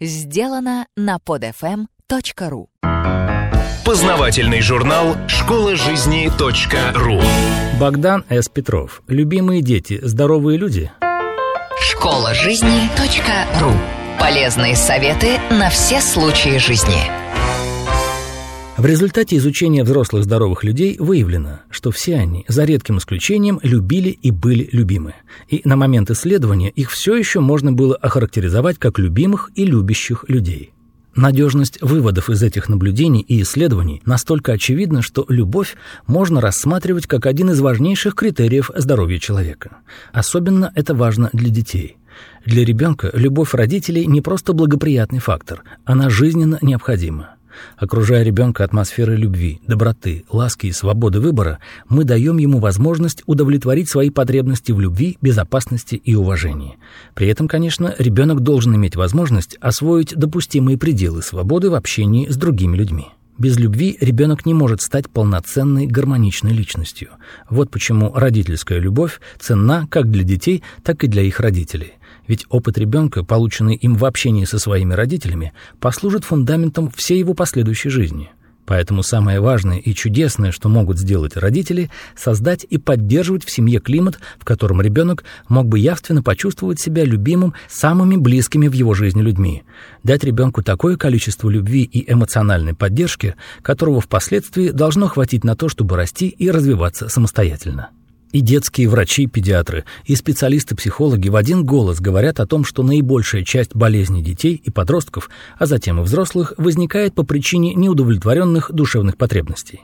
сделано на podfm.ru Познавательный журнал «Школа жизни .ру» Богдан С. Петров. Любимые дети, здоровые люди? Школа жизни .ру Полезные советы на все случаи жизни. В результате изучения взрослых здоровых людей выявлено, что все они, за редким исключением, любили и были любимы. И на момент исследования их все еще можно было охарактеризовать как любимых и любящих людей. Надежность выводов из этих наблюдений и исследований настолько очевидна, что любовь можно рассматривать как один из важнейших критериев здоровья человека. Особенно это важно для детей. Для ребенка любовь родителей не просто благоприятный фактор, она жизненно необходима. Окружая ребенка атмосферой любви, доброты, ласки и свободы выбора, мы даем ему возможность удовлетворить свои потребности в любви, безопасности и уважении. При этом, конечно, ребенок должен иметь возможность освоить допустимые пределы свободы в общении с другими людьми. Без любви ребенок не может стать полноценной гармоничной личностью. Вот почему родительская любовь ценна как для детей, так и для их родителей. Ведь опыт ребенка, полученный им в общении со своими родителями, послужит фундаментом всей его последующей жизни. Поэтому самое важное и чудесное, что могут сделать родители, создать и поддерживать в семье климат, в котором ребенок мог бы явственно почувствовать себя любимым самыми близкими в его жизни людьми, дать ребенку такое количество любви и эмоциональной поддержки, которого впоследствии должно хватить на то, чтобы расти и развиваться самостоятельно. И детские врачи, педиатры, и специалисты-психологи в один голос говорят о том, что наибольшая часть болезней детей и подростков, а затем и взрослых, возникает по причине неудовлетворенных душевных потребностей.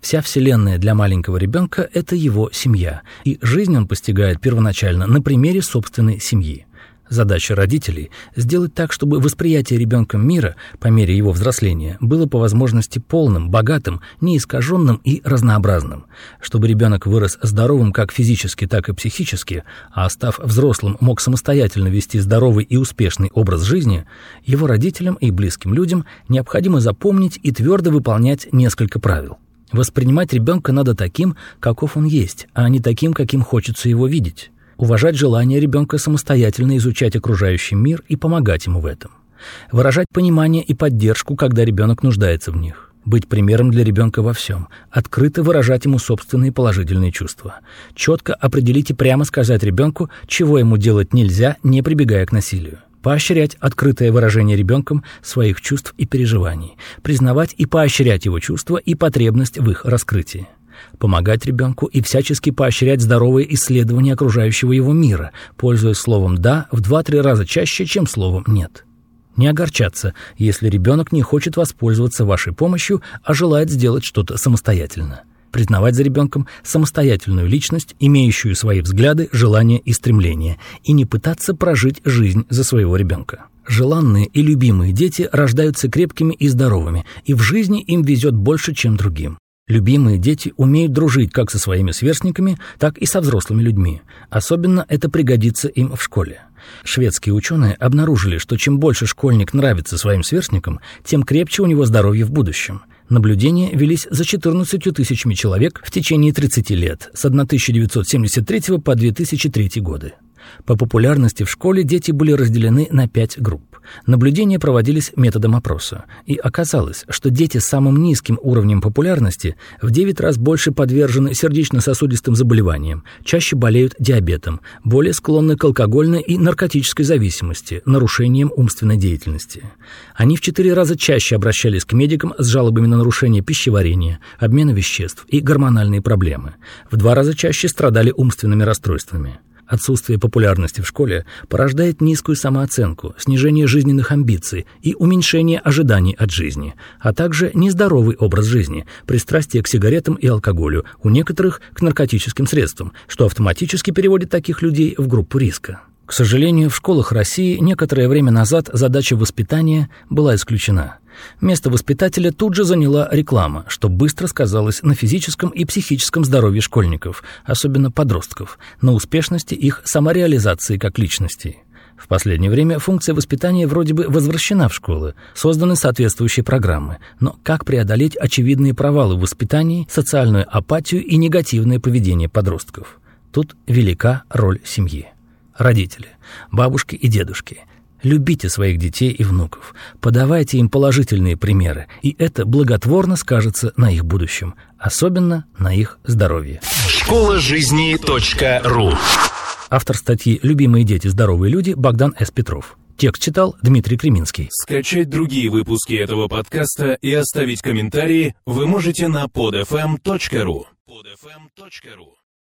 Вся Вселенная для маленького ребенка – это его семья, и жизнь он постигает первоначально на примере собственной семьи. Задача родителей – сделать так, чтобы восприятие ребенком мира по мере его взросления было по возможности полным, богатым, неискаженным и разнообразным, чтобы ребенок вырос здоровым как физически, так и психически, а став взрослым мог самостоятельно вести здоровый и успешный образ жизни, его родителям и близким людям необходимо запомнить и твердо выполнять несколько правил. Воспринимать ребенка надо таким, каков он есть, а не таким, каким хочется его видеть уважать желание ребенка самостоятельно изучать окружающий мир и помогать ему в этом, выражать понимание и поддержку, когда ребенок нуждается в них, быть примером для ребенка во всем, открыто выражать ему собственные положительные чувства, четко определить и прямо сказать ребенку, чего ему делать нельзя, не прибегая к насилию. Поощрять открытое выражение ребенком своих чувств и переживаний, признавать и поощрять его чувства и потребность в их раскрытии помогать ребенку и всячески поощрять здоровое исследование окружающего его мира, пользуясь словом «да» в два-три раза чаще, чем словом «нет». Не огорчаться, если ребенок не хочет воспользоваться вашей помощью, а желает сделать что-то самостоятельно. Признавать за ребенком самостоятельную личность, имеющую свои взгляды, желания и стремления, и не пытаться прожить жизнь за своего ребенка. Желанные и любимые дети рождаются крепкими и здоровыми, и в жизни им везет больше, чем другим. Любимые дети умеют дружить как со своими сверстниками, так и со взрослыми людьми. Особенно это пригодится им в школе. Шведские ученые обнаружили, что чем больше школьник нравится своим сверстникам, тем крепче у него здоровье в будущем. Наблюдения велись за 14 тысячами человек в течение 30 лет, с 1973 по 2003 годы. По популярности в школе дети были разделены на пять групп. Наблюдения проводились методом опроса, и оказалось, что дети с самым низким уровнем популярности в 9 раз больше подвержены сердечно-сосудистым заболеваниям, чаще болеют диабетом, более склонны к алкогольной и наркотической зависимости, нарушениям умственной деятельности. Они в 4 раза чаще обращались к медикам с жалобами на нарушение пищеварения, обмена веществ и гормональные проблемы. В два раза чаще страдали умственными расстройствами. Отсутствие популярности в школе порождает низкую самооценку, снижение жизненных амбиций и уменьшение ожиданий от жизни, а также нездоровый образ жизни, пристрастие к сигаретам и алкоголю, у некоторых к наркотическим средствам, что автоматически переводит таких людей в группу риска. К сожалению, в школах России некоторое время назад задача воспитания была исключена – Место воспитателя тут же заняла реклама, что быстро сказалось на физическом и психическом здоровье школьников, особенно подростков, на успешности их самореализации как личностей. В последнее время функция воспитания вроде бы возвращена в школы, созданы соответствующие программы, но как преодолеть очевидные провалы в воспитании, социальную апатию и негативное поведение подростков? Тут велика роль семьи. Родители, бабушки и дедушки – Любите своих детей и внуков, подавайте им положительные примеры, и это благотворно скажется на их будущем, особенно на их здоровье. Школа жизни .ру Автор статьи «Любимые дети. Здоровые люди» Богдан С. Петров. Текст читал Дмитрий Креминский. Скачать другие выпуски этого подкаста и оставить комментарии вы можете на podfm.ru. podfm.ru